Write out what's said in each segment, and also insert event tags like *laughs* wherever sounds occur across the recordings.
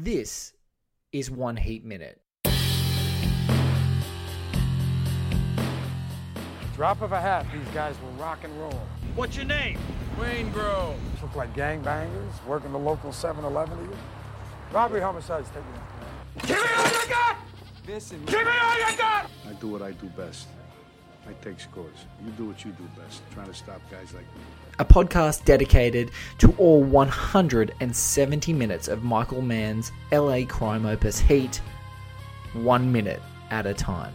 This is One Heat Minute. Drop of a hat, these guys will rock and roll. What's your name? Waingro. Look like gangbangers, working the local 7-Eleven to you. Robbery, homicides, take it. Give me all you got! This Listen, Give me all you got! I do what I do best. I take scores. You do what you do best, trying to stop guys like me. A podcast dedicated to all 170 minutes of Michael Mann's LA crime opus Heat, one minute at a time.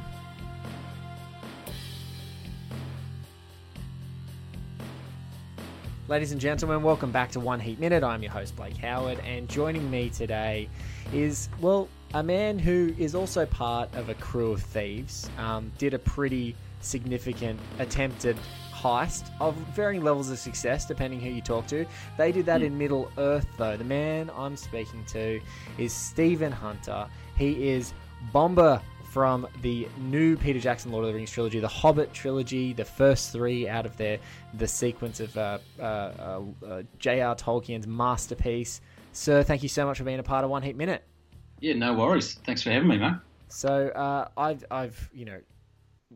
Ladies and gentlemen, welcome back to One Heat Minute. I'm your host, Blake Howard, and joining me today is, well, a man who is also part of a crew of thieves. Um, did a pretty significant attempted heist of varying levels of success, depending who you talk to. They did that in Middle Earth, though. The man I'm speaking to is Stephen Hunter. He is Bombur from the new Peter Jackson Lord of the Rings trilogy, the Hobbit trilogy, the first three out of their the sequence of uh, uh, uh, uh, J.R. Tolkien's masterpiece. Sir, thank you so much for being a part of One Heat Minute. Yeah, no worries. Thanks for having me, man. So uh, I've, I've, you know,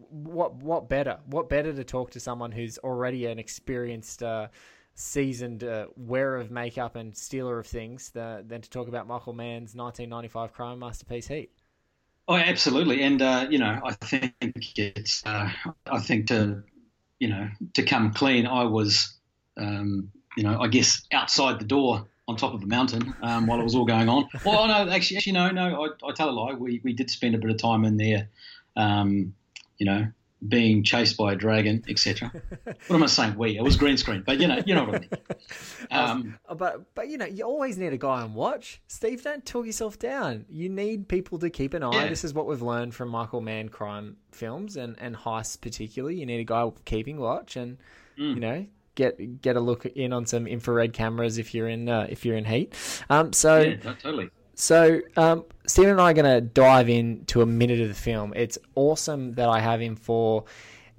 what, what better, what better to talk to someone who's already an experienced, uh, seasoned uh, wearer of makeup and stealer of things, the, than to talk about Michael Mann's 1995 crime masterpiece Heat. Oh, absolutely. And uh, you know, I think it's, uh, I think to, you know, to come clean, I was, um, you know, I guess outside the door on top of the mountain um, while it was all going on. Well, no, actually, actually, no, no, I, I tell a lie. We we did spend a bit of time in there, um, you know, being chased by a dragon, etc. what am I saying? We. It was green screen, but you know, you know what I mean. *laughs* Um, Uh, But but you know you always need a guy on watch. Steve, don't talk yourself down. You need people to keep an eye. Yeah. This is what we've learned from Michael Mann crime films and and heists particularly. You need a guy keeping watch and Mm. you know get get a look in on some infrared cameras if you're in uh, if you're in heat. Um, so. yeah, totally. So, um, Stephen and I are going to dive into a minute of the film. It's awesome that I have him for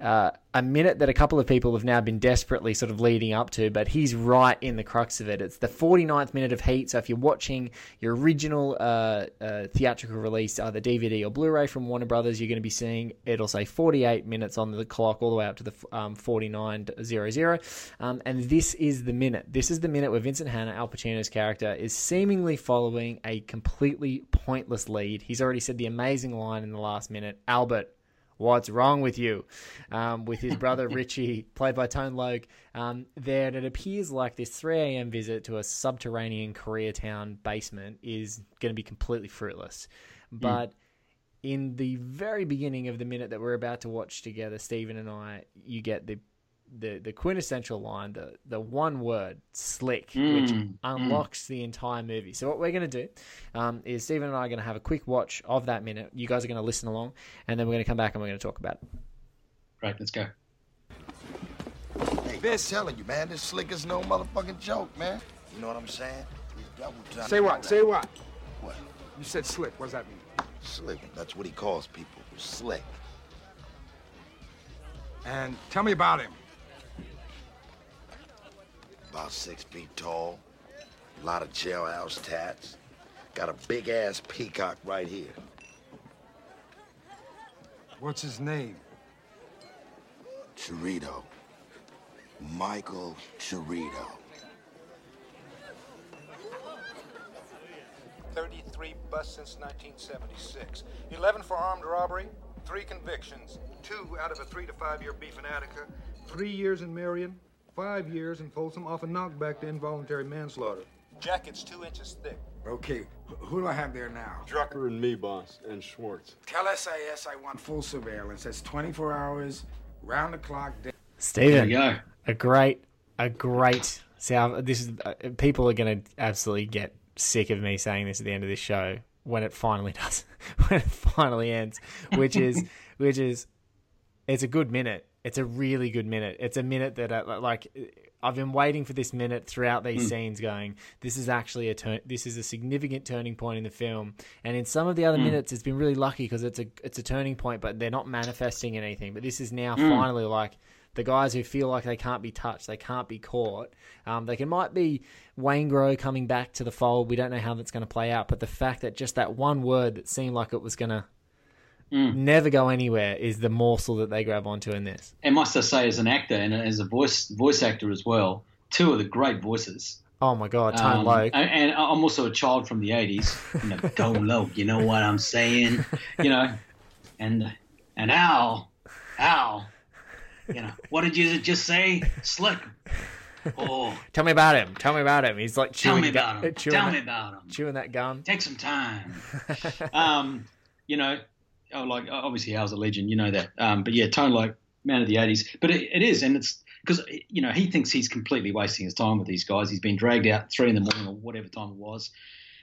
uh, a minute that a couple of people have now been desperately sort of leading up to, but he's right in the crux of it. It's the 49th minute of Heat. So, if you're watching your original uh, uh, theatrical release, either DVD or Blu ray from Warner Brothers, you're going to be seeing it'll say 48 minutes on the clock all the way up to the um, 4900. Um, and this is the minute. This is the minute where Vincent Hanna, Al Pacino's character, is seemingly following a completely pointless lead. He's already said the amazing line in the last minute Albert, what's wrong with you? Um, with his brother *laughs* Richie, played by Tone Loc, um, there. And it appears like this 3 a.m. visit to a subterranean Koreatown basement is going to be completely fruitless. But in the very beginning of the minute that we're about to watch together, Stephen and I, you get the the, the quintessential line, the the one word, slick, which Mm, unlocks the entire movie. So what we're going to do um, is Stephen and I are going to have a quick watch of that minute. You guys are going to listen along, and then we're going to come back and we're going to talk about it. Right, let's go. Hey, This- I'm telling you, man, this slick is no motherfucking joke, man. You know what I'm saying? He's double time. Say what? Say what? What? You said slick. What does that mean? Slick. That's what he calls people. Slick. And tell me about him. About six feet tall. A lot of jailhouse tats. Got a big ass peacock right here. What's his name? Cheritto. Michael Cheritto. 33 busts since 1976. 11 for armed robbery, three convictions. Two out of a three to five year beef in Attica. Three years in Marion, five years in Folsom off a knockback to involuntary manslaughter. Jacket's two inches thick. Okay, who do I have there now? Drucker. and me, boss, and Schwartz. Tell SIS I want full surveillance. That's 24 hours, round the clock. day. Stephen, There we go. a great, a great. See, I'm- this is uh, people are going to absolutely get sick of me saying this at the end of this show when it finally *laughs* does, when it finally ends, which is, *laughs* which is, it's a good minute. It's a really good minute. It's a minute that, uh, like, I've been waiting for this minute throughout these mm. scenes, going, this is actually a turn. This is a significant turning point in the film. And in some of the other mm. minutes, it's been really lucky because it's a it's a turning point, but they're not manifesting anything. But this is now mm. finally like the guys who feel like they can't be touched, they can't be caught. Um, they can might be Waingro coming back to the fold. We don't know how that's going to play out, but the fact that just that one word that seemed like it was going to mm. never go anywhere is the morsel that they grab onto in this. And must I say, as an actor and as a voice voice actor as well, two of the great voices. Oh my God, Tone um, Loc. And, and, I'm also a child from the '80s. You know, *laughs* Loc. You know what I'm saying? You know, and and Al, Al. You know, what did you just say? Slick. Oh, tell me about him. Tell me about him. He's like chewing. Tell me about him. Tell that, me about him. Chewing that gum. Take some time. *laughs* um, you know, oh, like obviously Al's a legend, you know that. Um, but yeah, Tone like man of the '80s. But it, it is, and it's because you know he thinks he's completely wasting his time with these guys. He's been dragged out three in the morning or whatever time it was,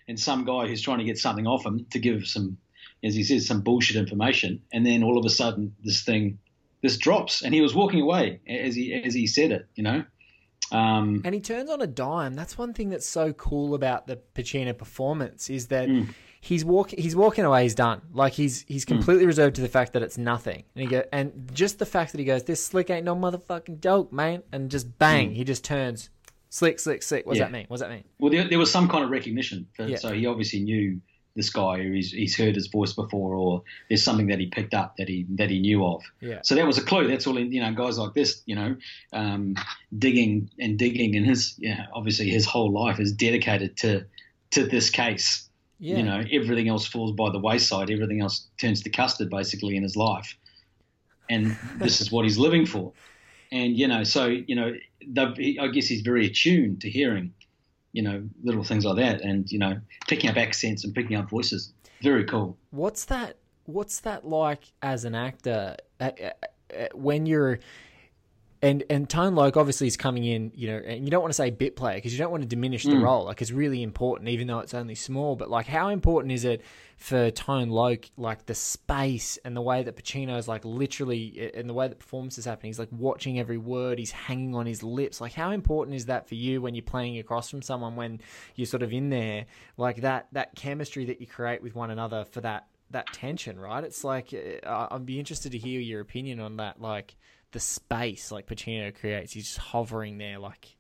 and some guy who's trying to get something off him to give some, as he says, some bullshit information, and then all of a sudden this thing, this drops, and he was walking away as he as he said it, you know. Um, and he turns on a dime. That's one thing that's so cool about the Pacino performance is that mm he's walking he's walking away he's done like he's he's hmm. completely mm. reserved to the fact that it's nothing and he go and just the fact that he goes this slick ain't no motherfucking joke man and just bang mm. he just turns slick slick slick what's yeah. that mean what's that mean well there, there was some kind of recognition for, yeah. so he obviously knew this guy or he's, he's heard his voice before or there's something that he picked up that he that he knew of yeah. so that was a clue that's all you know guys like this you know um, digging and digging and his yeah obviously his whole life is dedicated to to this case yeah. You know, everything else falls by the wayside. Everything else turns to custard, basically, in his life. And this is what he's living for. And you know, so you know, I guess he's very attuned to hearing, you know, little things like that, and you know, picking up accents and picking up voices. Very cool. What's that? What's that like as an actor? Uh, uh, uh when you're and and Tone Loc obviously is coming in, you know, and you don't want to say bit player because you don't want to diminish the mm. role. Like it's really important, even though it's only small. But like, how important is it for Tone Loc, like the space and the way that Pacino is like literally, and the way that performance is happening? He's like watching every word. He's hanging on his lips. Like, how important is that for you when you're playing across from someone when you're sort of in there, like that that chemistry that you create with one another for that that tension, right? It's like uh, I'd be interested to hear your opinion on that, like the space like Pacino creates. He's just hovering there, like.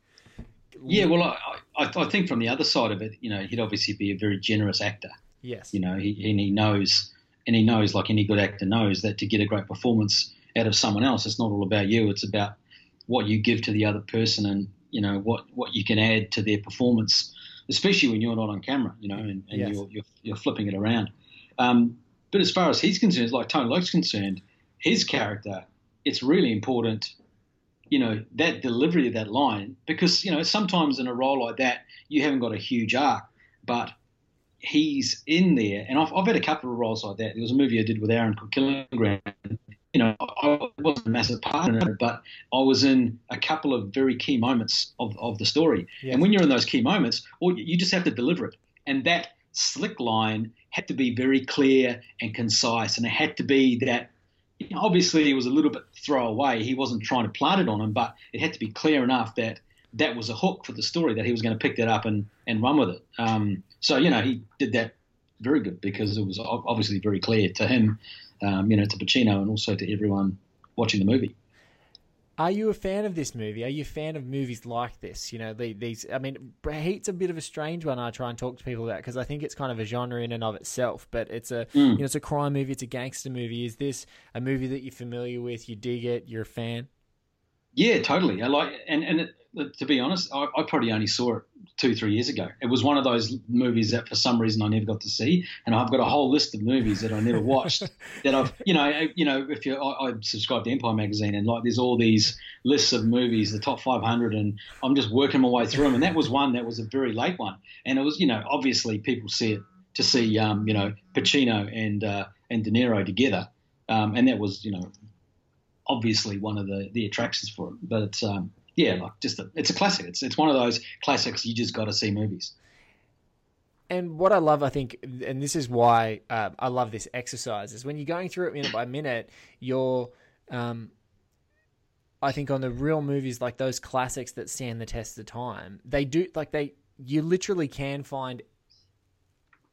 Yeah, well, I, I, I think from the other side of it, you know, he'd obviously be a very generous actor. Yes. You know, he and he knows, and he knows, like any good actor knows, that to get a great performance out of someone else, it's not all about you. It's about what you give to the other person, and you know what what you can add to their performance, especially when you're not on camera. You know, and, and yes. you're, you're, you're flipping it around. Um, but as far as he's concerned, like Tony Loc's concerned, his character it's really important, you know, that delivery of that line because you know sometimes in a role like that you haven't got a huge arc, but he's in there, and I've, I've had a couple of roles like that. There was a movie I did with Aaron Killing Ground. You know, I wasn't a massive part in it, but I was in a couple of very key moments of, of the story. And when you're in those key moments, or you just have to deliver it. And that slick line had to be very clear and concise, and it had to be that obviously it was a little bit throwaway. He wasn't trying to plant it on him, but it had to be clear enough that that was a hook for the story that he was going to pick that up and, and run with it. Um, so you know he did that very good because it was obviously very clear to him, um, you know, to Pacino and also to everyone watching the movie. Are you a fan of this movie? Are you a fan of movies like this? You know, these. I mean, Heat's a bit of a strange one. I try and talk to people about because I think it's kind of a genre in and of itself. But it's a, mm. you know, it's a crime movie. It's a gangster movie. Is this a movie that you're familiar with? You dig it? You're a fan? Yeah, totally. I like, and and it, to be honest, I, I probably only saw it two, three years ago. It was one of those movies that for some reason I never got to see, and I've got a whole list of movies that I never watched. *laughs* that I've, you know, you know, if you, I, I subscribe to Empire magazine, and like there's all these lists of movies, the top 500, and I'm just working my way through them. And that was one that was a very late one, and it was, you know, obviously people see it to see, um, you know, Pacino and uh, and De Niro together, um, and that was, you know, obviously one of the the attractions for it. But um, yeah, like just a, it's a classic. It's it's one of those classics you just got to see movies. and what I love, I think, and this is why uh, I love this exercise, is when you're going through it minute by minute, you're, um, I think, on the real movies like those classics that stand the test of time, they do like they, you literally can find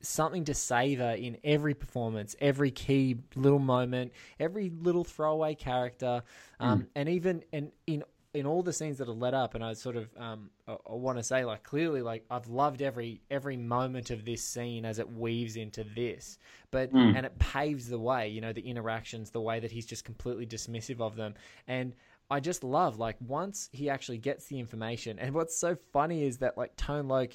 something to savor in every performance, every key little moment, every little throwaway character, um, and even and in in all the scenes that are led up. And I sort of um, I, I want to say like clearly like I've loved every every moment of this scene as it weaves into this, but and it paves the way. You know the interactions, the way that he's just completely dismissive of them, and. I just love like once he actually gets the information, and what's so funny is that like Tone Loc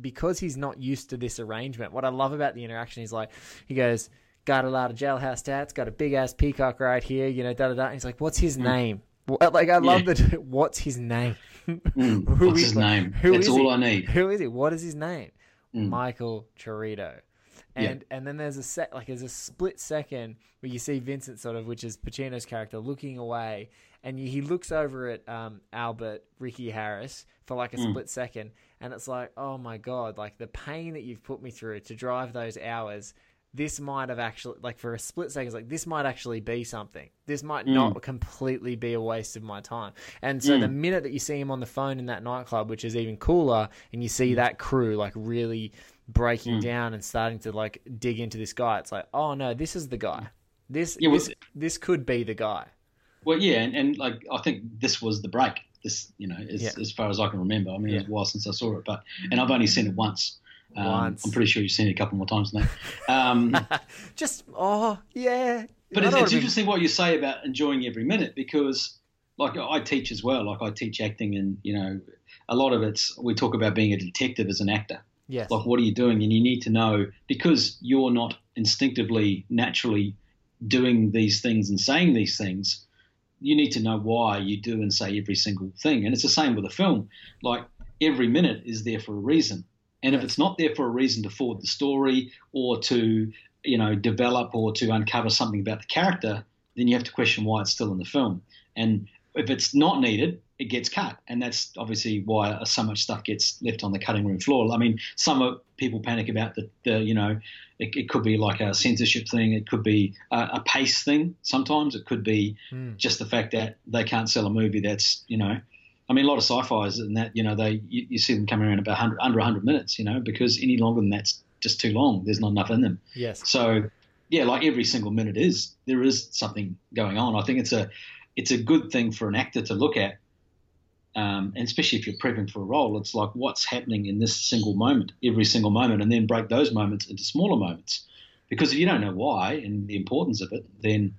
because he's not used to this arrangement, what I love about the interaction is like he goes, Got a lot of jailhouse stats, got a big ass peacock right here, you know, da da da. And he's like, What's his name? Well, Like I love Yeah. that. *laughs* What's his name? *laughs* Mm, Who what's is- his name? who That's is all he? I need. Who is he? What is his name? Mm. Michael Cheritto. Yeah. And and then there's a set like there's a split second where you see Vincent sort of, which is Pacino's character, looking away, and he looks over at um, Albert Ricky Harris for like a Mm. split second, and it's like, oh my god, like the pain that you've put me through to drive those hours. This might have actually, like for a split second, it's like this might actually be something. This might Mm. not completely be a waste of my time. And so the minute that you see him on the phone in that nightclub, which is even cooler, and you Mm. see that crew like really breaking down and starting to like dig into this guy, it's like, oh no, this is the guy. This Yeah, well- this, this could be the guy. Well, yeah, and, and like I think this was the break. This, you know, as, Yeah. as far as I can remember. I mean, it was a while since I saw it, but and I've only seen it once. Um, Once. I'm pretty sure you've seen it a couple more times than that. Um, *laughs* Just oh yeah. But it's, it's interesting what you say about enjoying every minute because, like, I teach as well. Like, I teach acting, and you know, a lot of it's we talk about being a detective as an actor. Yes. Like, what are you doing? And you need to know because you're not instinctively, naturally doing these things and saying these things. You need to know why you do and say every single thing. And it's the same with a film. Like, every minute is there for a reason. And if it's not there for a reason to forward the story or to, you know, develop or to uncover something about the character, then you have to question why it's still in the film. And if it's not needed, it gets cut, and that's obviously why so much stuff gets left on the cutting room floor. I mean, some of people panic about the, the you know, it, it could be like a censorship thing, it could be a, a pace thing. Sometimes it could be hmm. just the fact that they can't sell a movie that's, you know, I mean, a lot of sci-fi's and that, you know, they you, you see them coming around about 100, under 100 minutes, you know, because any longer than that's just too long. There's not enough in them. Yes. So, yeah, like every single minute is there is something going on. I think it's a it's a good thing for an actor to look at, um, and especially if you're prepping for a role. It's like what's happening in this single moment, every single moment, and then break those moments into smaller moments. Because if you don't know why and the importance of it, then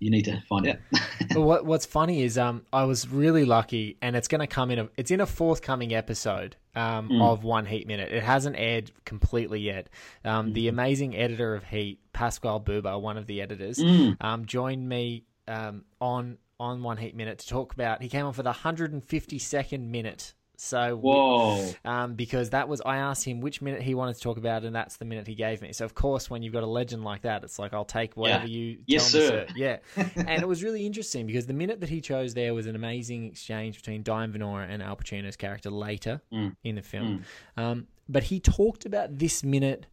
you need to find out. *laughs* what what's funny is um I was really lucky, and it's going to come in a it's in a forthcoming episode um Mm. of One Heat Minute. It hasn't aired completely yet. Um, the Mm-hmm. amazing editor of Heat, Pasquale Buba, one of the editors, Mm. um, joined me um on on One Heat Minute to talk about. He came on for the 152nd minute. So Whoa. um, because that was I asked him which minute he wanted to talk about, and that's the minute he gave me. So of course, when you've got a legend like that, it's like I'll take whatever Yeah. you Yes, tell me, sir. Yeah, *laughs* and it was really interesting because the minute that he chose there was an amazing exchange between Diane Venora and Al Pacino's character later Mm. in the film. Um, but he talked about this minute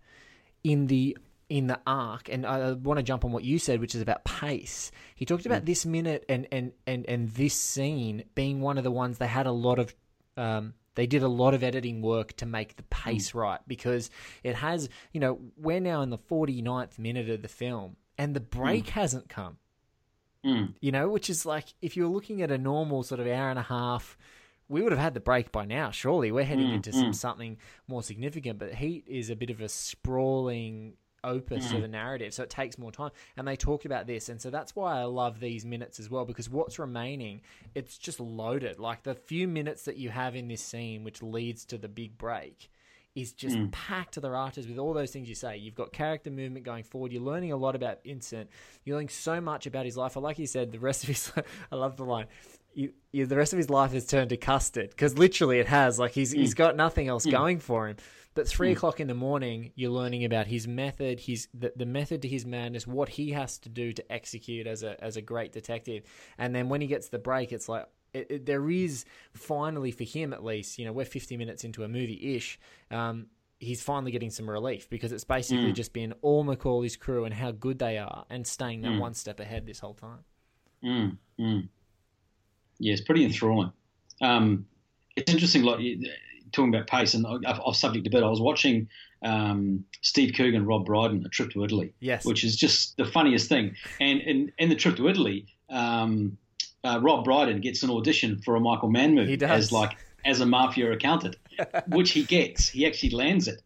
in the in the arc, and I want to jump on what you said, which is about pace. He talked about this minute and and and and this scene being one of the ones they had a lot of. Um, they did a lot of editing work to make the pace right because it has, you know, we're now in the 49th minute of the film and the break hasn't come Mm. you know, which is like if you're looking at a normal sort of hour and a half, we would have had the break by now. Surely we're heading Mm, into some mm. something more significant. But Heat is a bit of a sprawling opus Mm. of a narrative, so it takes more time. And they talked about this, and so that's why I love these minutes as well because what's remaining, it's just loaded. Like the few minutes that you have in this scene, which leads to the big break. Is just Mm. packed to the rafters with all those things you say. You've got character movement going forward. You're learning a lot about Vincent. You're learning so much about his life. I like you said, the rest of his. *laughs* life. I love the line. You, you, the rest of his life has turned to custard because literally it has. Like he's he's got nothing else going for him. But three o'clock in the morning, you're learning about his method, his the, the method to his madness, what he has to do to execute as a as a great detective. And then when he gets the break, it's like it, it, there is finally for him at least. You know, we're 50 minutes into a movie ish. Um, he's finally getting some relief because it's basically Mm. just been all McCauley's crew and how good they are and staying that Mm. one step ahead this whole time. Mm, mm. Yeah, it's pretty enthralling. Um, it's interesting, like talking about pace and off, subject a bit. I was watching um, Steve Coogan, and Rob Brydon, a trip to Italy. Yes. which is just the funniest thing. And in, in the trip to Italy, um, uh, Rob Brydon gets an audition for a Michael Mann movie as like as a mafia accountant, *laughs* which he gets. He actually lands it.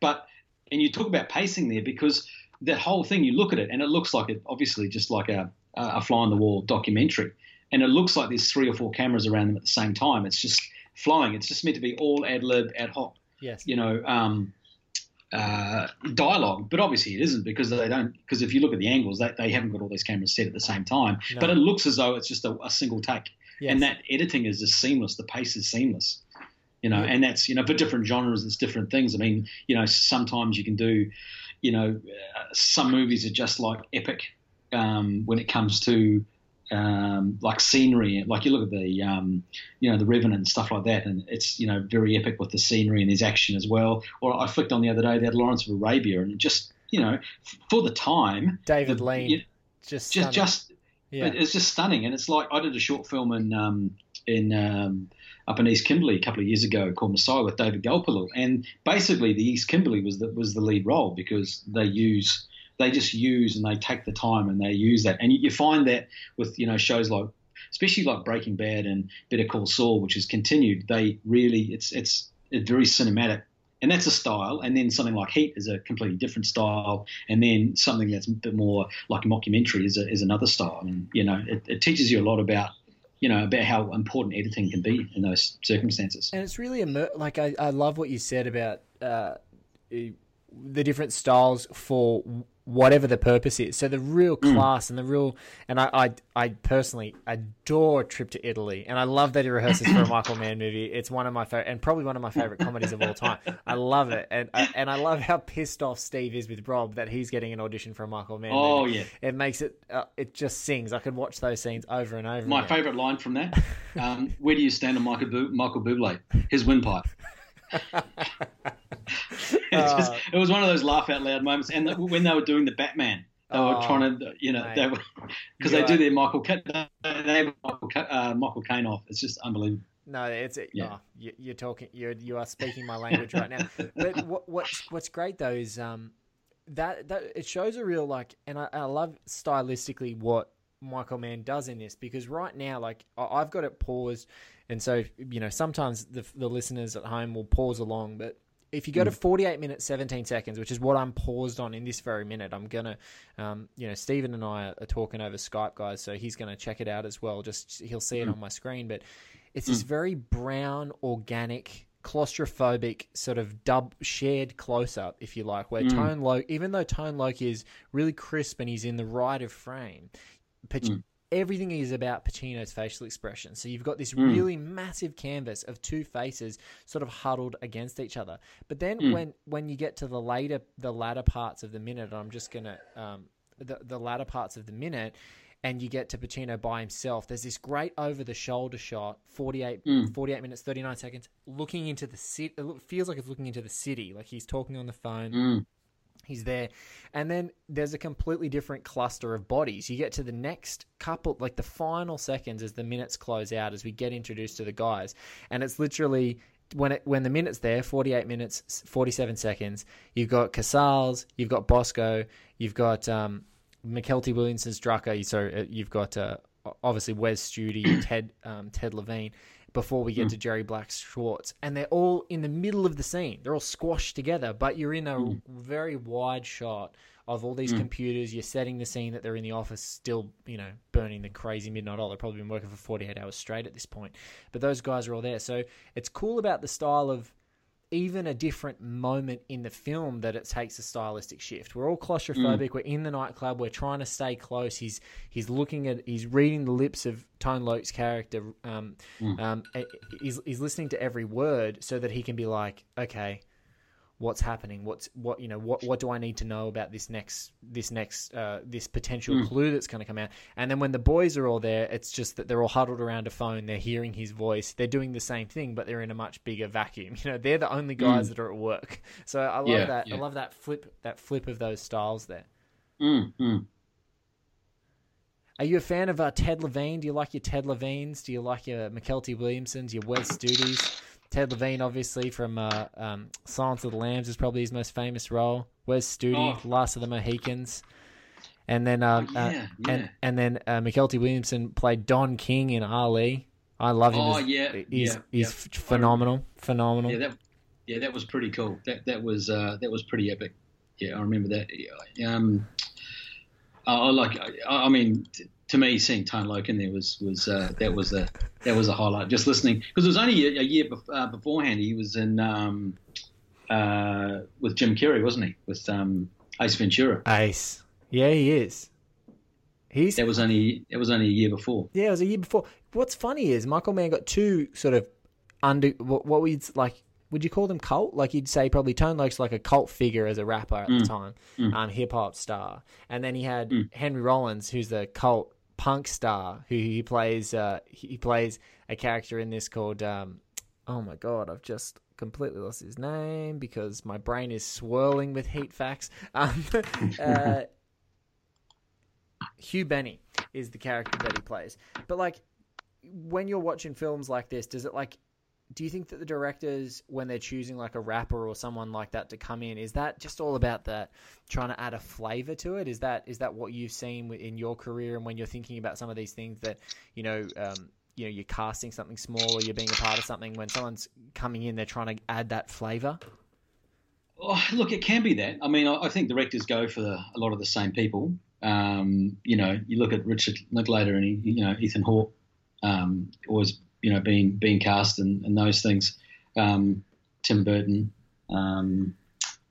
But and you talk about pacing there because that whole thing, you look at it and it looks like it obviously just like a a fly on the wall documentary, and it looks like there's three or four cameras around them at the same time. It's just flowing. It's just meant to be all ad lib, ad hoc Yes. you know, um, uh, dialogue. But obviously it isn't because they don't. Because if you look at the angles, they, they haven't got all these cameras set at the same time. No. But it looks as though it's just a, a single take, Yes. and that editing is just seamless. The pace is seamless. You know, Yeah. and that's you know for different genres, it's different things. I mean, you know, sometimes you can do, you know, uh, some movies are just like epic um, when it comes to um, like scenery. Like you look at the, um, you know, the Revenant and stuff like that, and it's you know very epic with the scenery and there's action as well. Or I flicked on the other day, they had Lawrence of Arabia, and just you know, for the time, David the- Lean. you- just just stunning. just yeah. it's just stunning. And it's like I did a short film in um, in um, up in East Kimberley a couple of years ago called Messiah with David Gulpilil, and basically the East Kimberley was the, was the lead role because they use they just use and they take the time and they use that, and you, you find that with you know shows like especially like Breaking Bad and Better Call Saul, which has continued. They really it's it's very cinematic. And that's a style, and then something like Heat is a completely different style, and then something that's a bit more like a mockumentary is, a, is another style. And you know, it, it teaches you a lot about, you know, about how important editing can be in those circumstances. And it's really immer- like I, I love what you said about uh, the different styles for whatever the purpose is. So the real class and the real and I, I I personally adore Trip to Italy, and I love that he rehearses for a *coughs* Michael Mann movie. It's one of my favorite and probably one of my favorite comedies of all time. I love it, and I, and I love how pissed off Steve is with Rob that he's getting an audition for a Michael Mann. Oh, movie. yeah. it makes it uh, it just sings. I could watch those scenes over and over. My again. favourite line from that: *laughs* um, "Where do you stand on Michael, Bu- Michael Bublé? His windpipe." Just, it was one of those laugh out loud moments. And the, when they were doing the Batman, they were Oh, trying to, you know, mate. they were because they do their Michael, they have Michael, uh, Michael Caine off. It's just unbelievable. No, it's Yeah. oh, you, you're talking. You're you are speaking my language right now. But *laughs* what, what's what's great though is um that that it shows a real like, and I, I love stylistically what Michael Mann does in this because right now, like I- I've got it paused, and so you know sometimes the the listeners at home will pause along, but. If you go to mm. 48 minutes 17 seconds, which is what I'm paused on in this very minute, I'm gonna, um, you know, Stephen and I are talking over Skype, guys, so he's gonna check it out as well. Just he'll see it mm. on my screen, but it's mm. this very brown, organic, claustrophobic sort of dub shared close up, if you like, where Tone Loc, even though Tone Loc is really crisp and he's in the right of frame, Pac- hmm. everything is about Pacino's facial expression. So you've got this hmm. really massive canvas of two faces sort of huddled against each other. But then hmm. when when you get to the later the latter parts of the minute, I'm just gonna um, the the latter parts of the minute. And you get to Pacino by himself. There's this great over the shoulder shot, 48, 48 minutes, 39 seconds, looking into the city. It feels like it's looking into the city, like he's talking on the phone. He's there. And then there's a completely different cluster of bodies. You get to the next couple, like the final seconds as the minutes close out, as we get introduced to the guys. And it's literally when it when the minute's there, 48 minutes, 47 seconds, you've got Casals, you've got Bosko, you've got um, Mykelti Williamson's Drucker, so uh, you've got uh, obviously Wes Studi, *coughs* Ted um, Ted Levine, before we get hmm. to Jerry Black Schwartz, and they're all in the middle of the scene. They're all squashed together, but you're in a hmm. very wide shot of all these hmm. computers. You're setting the scene that they're in the office, still you know burning the crazy midnight oil. They've probably been working for 48 hours straight at this point, but those guys are all there. So it's cool about the style of even a different moment in the film that it takes a stylistic shift. We're all claustrophobic. We're in the nightclub. We're trying to stay close. He's he's looking at he's reading the lips of Tone Loc's character. Um, um, eh, he's he's listening to every word so that he can be like, okay, what's happening what's what you know what what do i need to know about this next this next uh, this potential Mm. clue that's going to come out and then when the boys are all there it's just that they're all huddled around a phone they're hearing his voice they're doing the same thing but they're in a much bigger vacuum *laughs* you know they're the only guys Mm. that are at work so i love Yeah, that yeah. i love that flip that flip of those styles there Mm, are you a fan of uh, Ted Levine? Do you like your Ted Levines? Do you like your Mykelti Williamsons, your Wes Studis? Ted Levine, obviously, from uh, um, Silence of the Lambs, is probably his most famous role. Wes Studi, Oh. Last of the Mohicans. And then, um, Oh, yeah, uh, and yeah. and then uh, Mykelti Williamson played Don King in Ali. I love him. Oh, as- yeah, he's yeah, he's yeah. phenomenal, phenomenal. Yeah, that yeah, that was pretty cool. That that was uh, that was pretty epic. Yeah, I remember that. Um, I, I like. I, I mean, to me, seeing Tone Loc in there was was uh, that was a that was a highlight. Just listening because it was only a, a year bef- uh, beforehand. He was in um, uh, with Jim Carrey, wasn't he? With um, Ace Ventura. Ace, yeah, he is. He's That was only it was only a year before. Yeah, it was a year before. What's funny is Michael Mann got two sort of under what, what we'd like. Would you call them cult? Like you'd say probably Tone Loc's like a cult figure as a rapper at the time, um, hip hop star, and then he had Henry Rollins, who's the cult punk star, who he plays. Uh, he plays a character in this called. Um, oh my god, I've just completely lost his name because my brain is swirling with heat facts. *laughs* Um, uh, Hugh Benny is the character that he plays. But like when you're watching films like this, does it like do you think that the directors when they're choosing like a rapper or someone like that to come in is that just all about that trying to add a flavor to it is that is that what you've seen in your career and when you're thinking about some of these things that you know um, you know you're casting something small or you're being a part of something when someone's coming in they're trying to add that flavor Oh, look, it can be that. I mean, I, think directors go for the, a lot of the same people. Um, you know, you look at Richard Linklater and he, you know Ethan Hawke, um, always you know being being cast and, and those things. Um, Tim Burton um,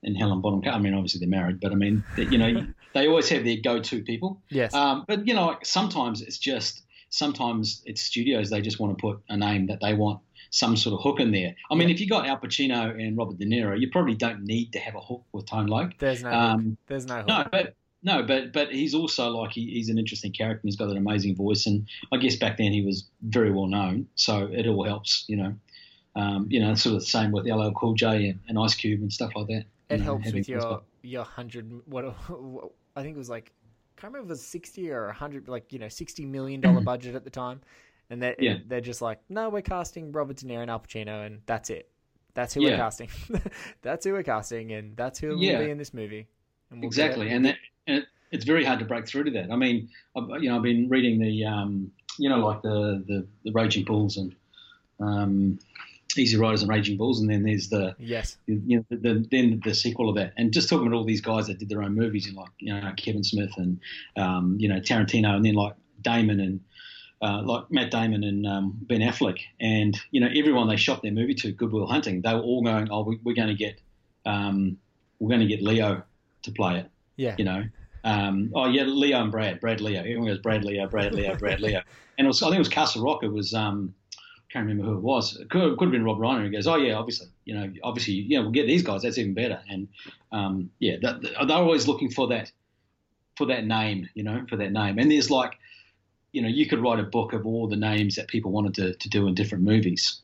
and Helen Bonham. I mean, obviously they're married, but I mean, you know, *laughs* they always have their go-to people. yes Um, but you know, like, sometimes it's just sometimes it's studios they just want to put a name that they want some sort of hook in there. I mean, if you got Al Pacino and Robert De Niro, you probably don't need to have a hook with Tone Loc. there's no Um, hook. there's no hook. No, but no, but but he's also like he, he's an interesting character. and He's got an amazing voice, and I guess back then he was very well known, so it all helps. You know, um, you know, sort of the same with LL Cool J and, and Ice Cube and stuff like that. it know, helps with your guys. your hundred what *laughs* I think it was like I can't remember if it was sixty or hundred like you know sixty million dollar *clears throat* budget at the time, and they're Yeah. they're just like no we're casting Robert De Niro and Al Pacino and that's it that's who we're casting *laughs* that's who we're casting and that's who Yeah. will be in this movie and we'll exactly, and that and it's very hard to break through to that. I mean, I've, you know, I've been reading the, um, you know, like the, the the Raging Bulls and um, Easy Riders and Raging Bulls, and then there's the yes. you know the, the, then the sequel of that, and just talking about all these guys that did their own movies, and like you know Kevin Smith and um, you know Tarantino, and then like Damon and uh, like Matt Damon and um, Ben Affleck, and you know everyone they shot their movie to, Good Will Hunting, they were all going, oh, we, we're going to get um, we're going to get Leo to play it, yeah you know. Um, oh yeah, Leo and Brad, Brad Leo. Everyone goes Brad Leo, Brad Leo, Brad Leo, *laughs* and it was I think it was Castle Rock. It was um, can't remember who it was. It could, could have been Rob Reiner. He goes, oh yeah, obviously, you know, obviously, you know, we'll get these guys. That's even better. And um, yeah, that, they're always looking for that for that name, you know, for that name. And there's like, you know, you could write a book of all the names that people wanted to, to do in different movies.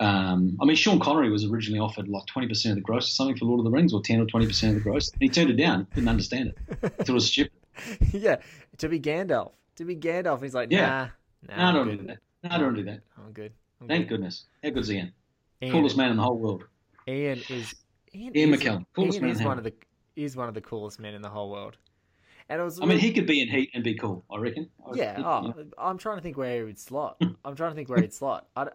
Um, I mean, Sean Connery was originally offered like 20% of the gross or something for Lord of the Rings, or 10 or 20% of the gross. And he turned it down. Didn't understand it. Thought it was stupid. *laughs* yeah to be Gandalf to be Gandalf he's like Yeah. nah No, nah I don't good. do that. No, I don't do that. I'm good I'm Thank good. goodness. How good's Ian? Ian, Coolest man in the whole world. Ian is Ian, Ian is, McKellen, coolest Ian man is one of the is one of the coolest men in the whole world. And it was I mean, he could be in Heat and be cool, I reckon. I- yeah. you Oh, know. I'm trying to think where he would slot. *laughs* I'm trying to think where he'd slot. I'd,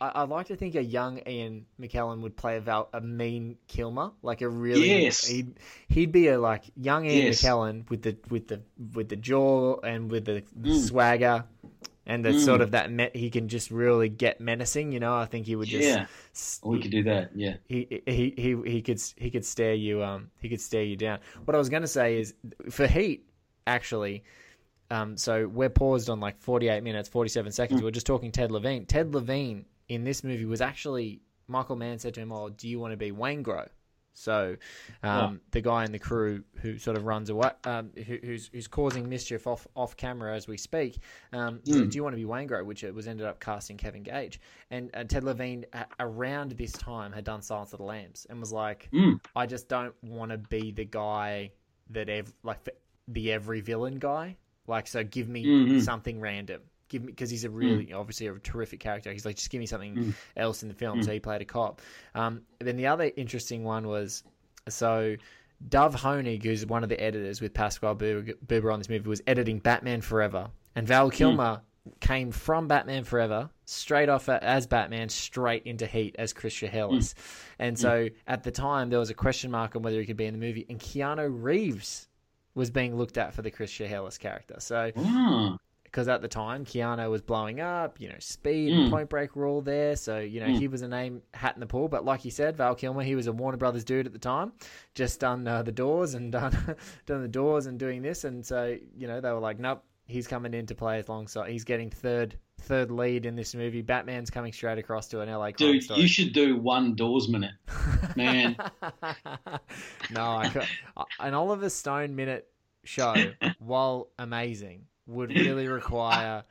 I. I, I'd like to think a young Ian McKellen would play a, val, a mean Kilmer, like a really. Yes. He'd, he'd be a like young Ian Yes. McKellen with the with the with the jaw and with the, the Mm. swagger. And the sort of that me- he can just really get menacing, you know. I think he would just Yeah. s- we could do that, yeah. he he he he could he could stare you um he could stare you down. What I was going to say is for Heat actually um so we're paused on like 48 minutes 47 seconds we're just talking Ted Levine. Ted Levine in this movie was actually Michael Mann said to him, "Oh, do you want to be Waingro?" So, um, the guy in the crew who sort of runs away, um, who, who's who's causing mischief off off camera as we speak. Um, said, Do you want to be Waingro? Which it was ended up casting Kevin Gage, and uh, Ted Levine uh, around this time had done Silence of the Lambs and was like, I just don't want to be the guy that ev- like the every villain guy. Like, so give me something random. Give me because he's a hmm. really obviously a terrific character. He's like, just give me something hmm. else in the film. Hmm. So he played a cop. Um, then the other interesting one was so Dov Hoenig, who's one of the editors with Pascal Buba Buba on this movie, was editing Batman Forever, and Val Kilmer came from Batman Forever straight off uh, as Batman straight into Heat as Chris Hellis. And so at the time there was a question mark on whether he could be in the movie, and Keanu Reeves was being looked at for the Chris Hellis character. So Ah, because at the time Keanu was blowing up, you know, Speed and Point Break were all there, so you know he was a name hat in the pool. But like you said, Val Kilmer, he was a Warner Brothers dude at the time, just done uh, the Doors and done *laughs* done the Doors and doing this, and so you know they were like, nope, he's coming in to play alongside. He's getting third third lead in this movie. Batman's coming straight across to an LA dude, story. you should do one Doors minute, man. *laughs* no, I an Oliver Stone minute show, *laughs* while amazing, would really require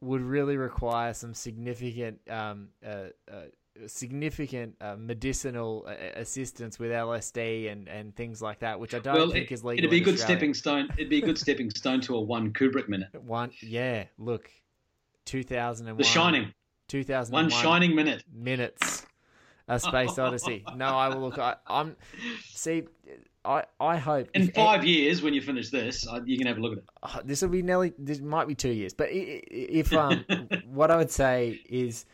would really require some significant um, uh, uh, significant uh, medicinal uh, assistance with LSD and, and things like that, which I don't well, think it, is legal. it'd be a good Australia. stepping stone. It'd be a good stepping stone to a one Kubrick minute. *laughs* One, yeah. Look, two thousand and The. Shining, Two thousand one shining minute. minutes. A space odyssey. No, I will look. I, I'm see. I I hope In five years, when you finish this, uh, you can have a look at it. uh, this will be nearly this might be two years but if um *laughs* what i would say is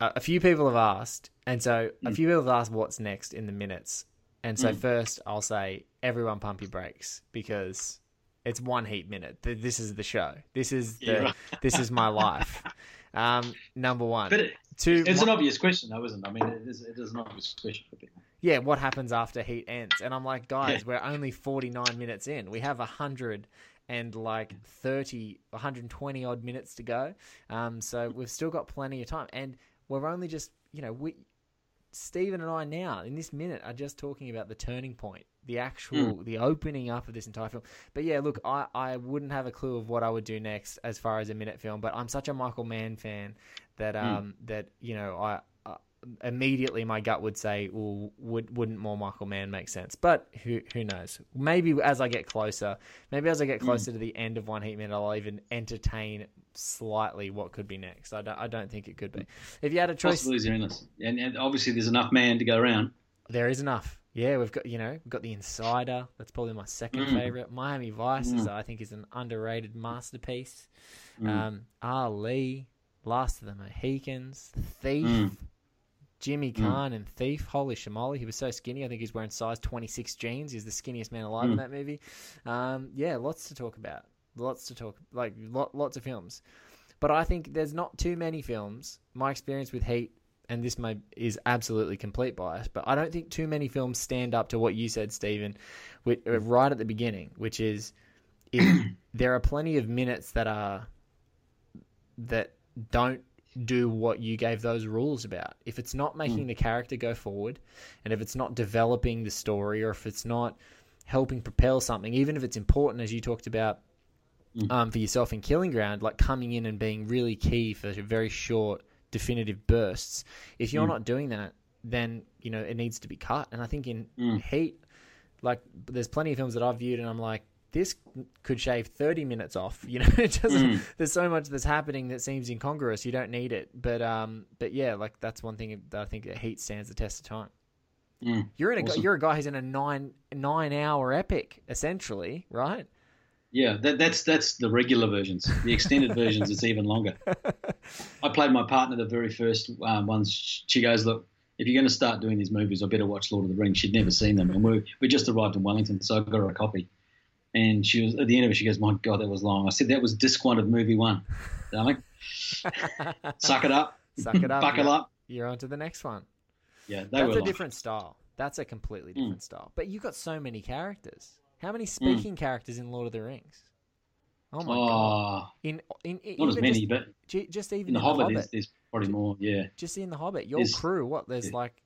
uh, a few people have asked and so a few people have asked what's next in the minutes and so first i'll say everyone pump your brakes because it's one heat minute this is the show this is the Yeah, this is my life *laughs* um number one But it, two it's one- an obvious question, though, isn't it? I mean, it is, it is an obvious question for people. yeah, what happens after Heat ends? And I'm like, guys, Yeah. we're only 49 minutes in. We have 100 and like 30, 120 odd minutes to go. Um, so *laughs* we've still got plenty of time. And we're only just, you know, we, Stephen and I now in this minute are just talking about the turning point, the actual, hmm. the opening up of this entire film. But yeah, look, I, I wouldn't have a clue of what I would do next as far as a minute film, but I'm such a Michael Mann fan that, hmm. um, that, you know, I, I immediately my gut would say, well, would, wouldn't more Michael Mann make sense? But who, who knows? Maybe as I get closer, maybe as I get hmm. closer to the end of One Heat Minute, I'll even entertain slightly what could be next. I don't, I don't think it could be. If you had a choice, Possibilities are endless, and, and obviously there's enough man to go around. there is enough. Yeah, we've got you know we've got the Insider. That's probably my second mm. favorite. Miami Vice is mm. I think is an underrated masterpiece. Mm. Um, Ali, Last of the Mohicans, Thief, Jimmy Caan and Thief. Holy shamoli, he was so skinny. I think he's wearing size twenty six jeans. He's the skinniest man alive in that movie. Um, yeah, lots to talk about. Lots to talk like lot, lots of films. But I think there's not too many films. My experience with Heat, and this may is absolutely complete bias, but I don't think too many films stand up to what you said, Stephen, uh, right at the beginning, which is if *clears throat* there are plenty of minutes that are that don't do what you gave those rules about. If it's not making the character go forward, and if it's not developing the story, or if it's not helping propel something, even if it's important, as you talked about um, for yourself in Killing Ground, like coming in and being really key for a very short, definitive bursts. If you're mm. not doing that, then you know it needs to be cut. And I think in mm. Heat, like there's plenty of films that I've viewed, and I'm like, this could shave 30 minutes off. *laughs* You know, it doesn't. Mm. There's so much that's happening that seems incongruous. You don't need it. But um, but yeah, like that's one thing that I think that Heat stands the test of time. You're in a Awesome. you're a guy who's in a nine nine hour epic essentially, right? Yeah, that, that's that's the regular versions. The extended *laughs* versions, it's even longer. I played my partner the very first um, ones. She goes, "Look, if you're going to start doing these movies, I better watch Lord of the Rings." She'd never seen them, and we we just arrived in Wellington, so I got her a copy. And she was at the end of it. She goes, "My God, that was long." I said, "That was disc one of movie one, darling. *laughs* Suck it up, Suck it up. buckle you're, up." You're on to the next one. Yeah, they That's were a long. different style. That's a completely Hmm. different style. But you've got so many characters. How many speaking characters in Lord of the Rings? Oh my god! Oh, In in, in not as many, just, but ju- just even in the in Hobbit, the Hobbit, There's, there's probably more. Yeah, just in the Hobbit, your There's- crew. What there's yeah. like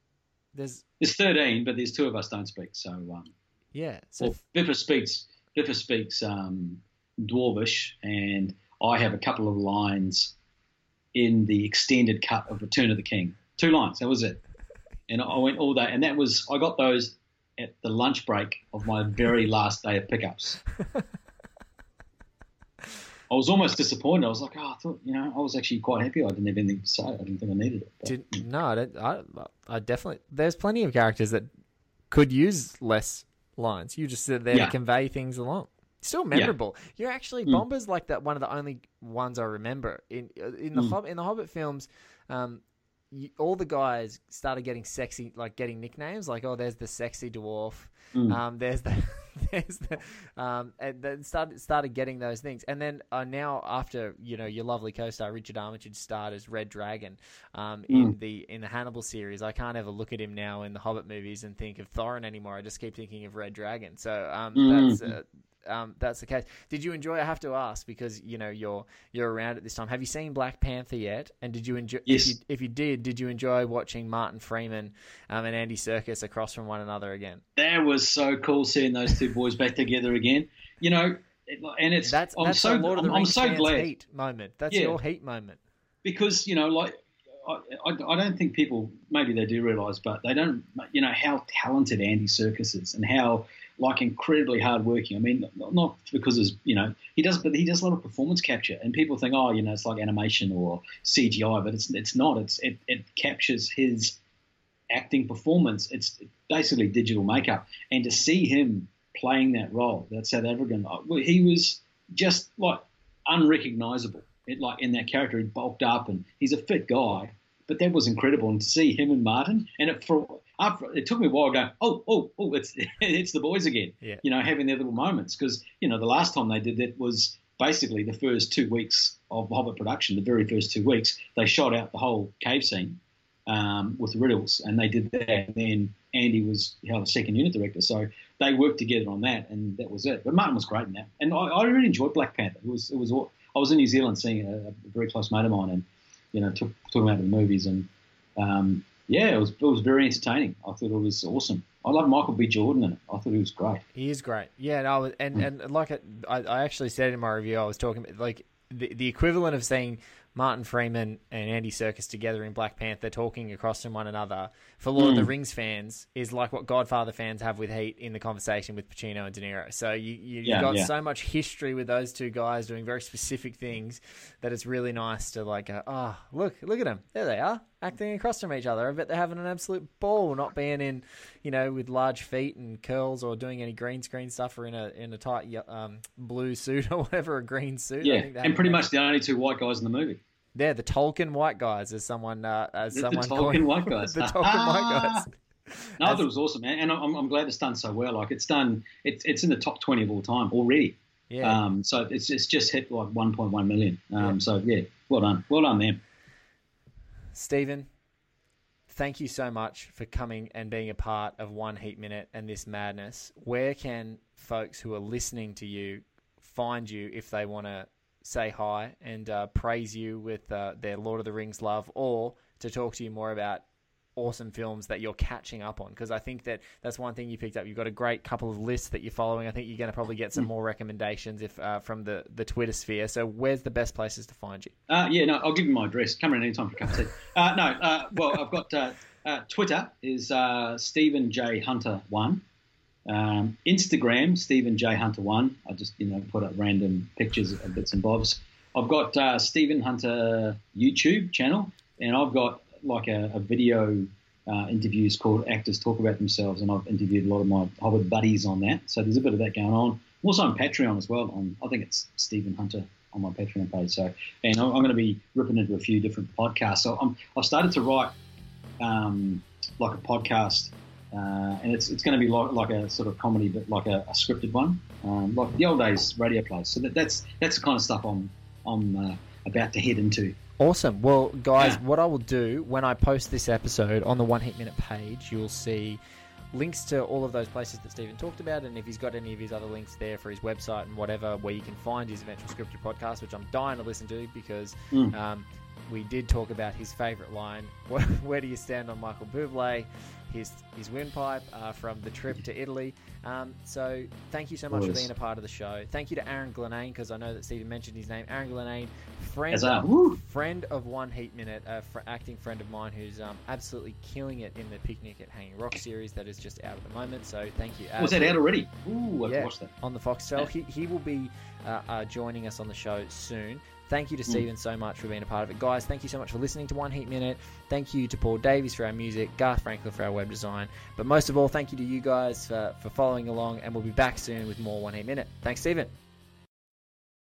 there's There's 13, but there's two of us don't speak. So, um, yeah. So well, Bifur speaks Bifur speaks um, Dwarvish, and I have a couple of lines in the extended cut of Return of the King. Two lines. That was it. And I went all day, and that was I got those at the lunch break of my very last day of pickups. *laughs* I was almost disappointed. I was like, oh, I thought, you know, I was actually quite happy. I didn't have anything to say. I didn't think I needed it. But, Did, no, I, don't, I, I definitely. There's plenty of characters that could use less lines. You just sit there Yeah. to convey things along. Still memorable. You're actually Mm. Bombur's like that. One of the only ones I remember in uh, in the Mm. Hob- in the Hobbit films. Um, you, all the guys started getting sexy, like getting nicknames, like oh, there's the sexy dwarf. Mm. Um, there's the *laughs* there's the um, and then started started getting those things, and then uh, now after you know your lovely co-star Richard Armitage starred as Red Dragon, um, in Mm. the in the Hannibal series, I can't ever look at him now in the Hobbit movies and think of Thorin anymore. I just keep thinking of Red Dragon. So um, Mm. that's. Uh, um, that's the case. Did you enjoy? I have to ask because you know you're you're around at this time. Have you seen Black Panther yet? And did you enjoy? Yes. If you, if you did, did you enjoy watching Martin Freeman um, and Andy Serkis across from one another again? that was so cool seeing those two boys back together again. You know, and it's That's I'm that's so a Lord of the I'm, I'm so glad heat moment. That's Yeah. your heat moment. because you know, like I, I, I don't think people maybe they do realize, but they don't. You know how talented Andy Serkis is and how like incredibly hardworking. I mean, not- because it's you know he does, but he does a lot of performance capture, and people think, oh, you know, it's like animation or CGI, but it's it's not. It's it, it captures his acting performance. It's basically digital makeup, and to see him playing that role, that South African, uh, he was just like unrecognizable. It, like in that character, he bulked up, and he's a fit guy. But that was incredible, and to see him and Martin, and it for after it took me a while going, oh, oh, oh, it's *laughs* it's the boys again. Yeah. You know, having their little moments because you know the last time they did that was basically the first two weeks of Hobbit production. The very first two weeks, they shot out the whole cave scene um, with the riddles, and they did that. And then Andy was held a second unit director, so they worked together on that, and that was it. But Martin was great in that, and I, I really enjoyed Black Panther. It was it was I was in New Zealand seeing a, a very close mate of mine, and you know took, talking about the movies, and um, yeah, it was it was very entertaining. I thought it was awesome. I love Michael B. Jordan in it. I thought he was great. He is great. Yeah, no, and Mm. and like I, I actually said in my review, I was talking like the the equivalent of seeing Martin Freeman and Andy Serkis together in Black Panther talking across from one another for Lord of the Mm. Rings fans is like what Godfather fans have with Heat in the conversation with Pacino and De Niro. So you, you Yeah, you've got yeah. so much history with those two guys doing very specific things that it's really nice to like, go, oh look, look at them, there they are acting across from each other. I bet they're having an absolute ball, not being in, you know, with large feet and curls or doing any green screen stuff or in a in a tight um, blue suit *laughs* or whatever, a green suit. Yeah, and pretty much the only two white guys in the movie. They're the Tolkien white guys, as someone uh, as The- the someone Tolkien coined- white *laughs* guys. the Tolkien white *laughs* guys. No, I As- thought it was awesome, man, and I'm, I'm glad it's done so well. Like it's done, it's it's in the top 20 of all time already. Yeah. Um, so it's it's just hit like 1.1 million. Um, so yeah, well done, well done them. Stephen, thank you so much for coming and being a part of One Heat Minute and this madness. Where can folks who are listening to you find you if they want to say hi and uh, praise you with uh, their Lord of the Rings love or to talk to you more about awesome films that you're catching up on? Because I think that that's one thing you picked up. You've got a great couple of lists that you're following. I think you're going to probably get some more recommendations if uh, from the, the Twitter sphere. So where's the best places to find you? Uh, yeah, no, I'll give you my address. Come around anytime for a cup of tea. Uh, no, uh, well, I've got uh, uh, Twitter is uh, Stephen J Hunter one. Um, Instagram Stephen J Hunter one. I just you know put up random pictures of bits and bobs. I've got uh, Stephen Hunter YouTube channel, and I've got like a, a video uh, interviews called Actors Talk About Themselves, and I've interviewed a lot of my Hobbit buddies on that. So there's a bit of that going on. I'm also on Patreon as well. On I think it's Stephen Hunter on my Patreon page. So, and I'm, I'm going to be ripping into a few different podcasts. So I'm, I've started to write um, like a podcast, uh, and it's it's going to be like, like a sort of comedy, but like a, a scripted one, um, like the old days radio plays. So that, that's that's the kind of stuff I'm I'm uh, about to head into. Awesome. Well, guys, Yeah. what I will do when I post this episode on the One Heat Minute page, you'll see links to all of those places that Stephen talked about, and if he's got any of his other links there for his website and whatever, where you can find his eventual scripted podcast, which I'm dying to listen to because Mm. um, we did talk about his favourite line: "Where, *laughs* where do you stand on Michael Bublé?" His his windpipe uh, from the trip to Italy. Um, so thank you so much for being a part of the show. Thank you to Aaron Glenane because I know that Stephen mentioned his name. Aaron Glenane, friend friend of One Heat Minute, a fr- acting friend of mine who's um, absolutely killing it in the Picnic at Hanging Rock series that is just out at the moment. So thank you. Was that out already? Ooh, I've yeah, watched that. on the Foxtel. He, he will be uh, uh, joining us on the show soon. Thank you to mm. Stephen so much for being a part of it. Guys, thank you so much for listening to One Heat Minute. Thank you to Paul Davies for our music, Garth Franklin for our web design. But most of all, thank you to you guys for, for following along, and we'll be back soon with more One Heat Minute. Thanks, Stephen.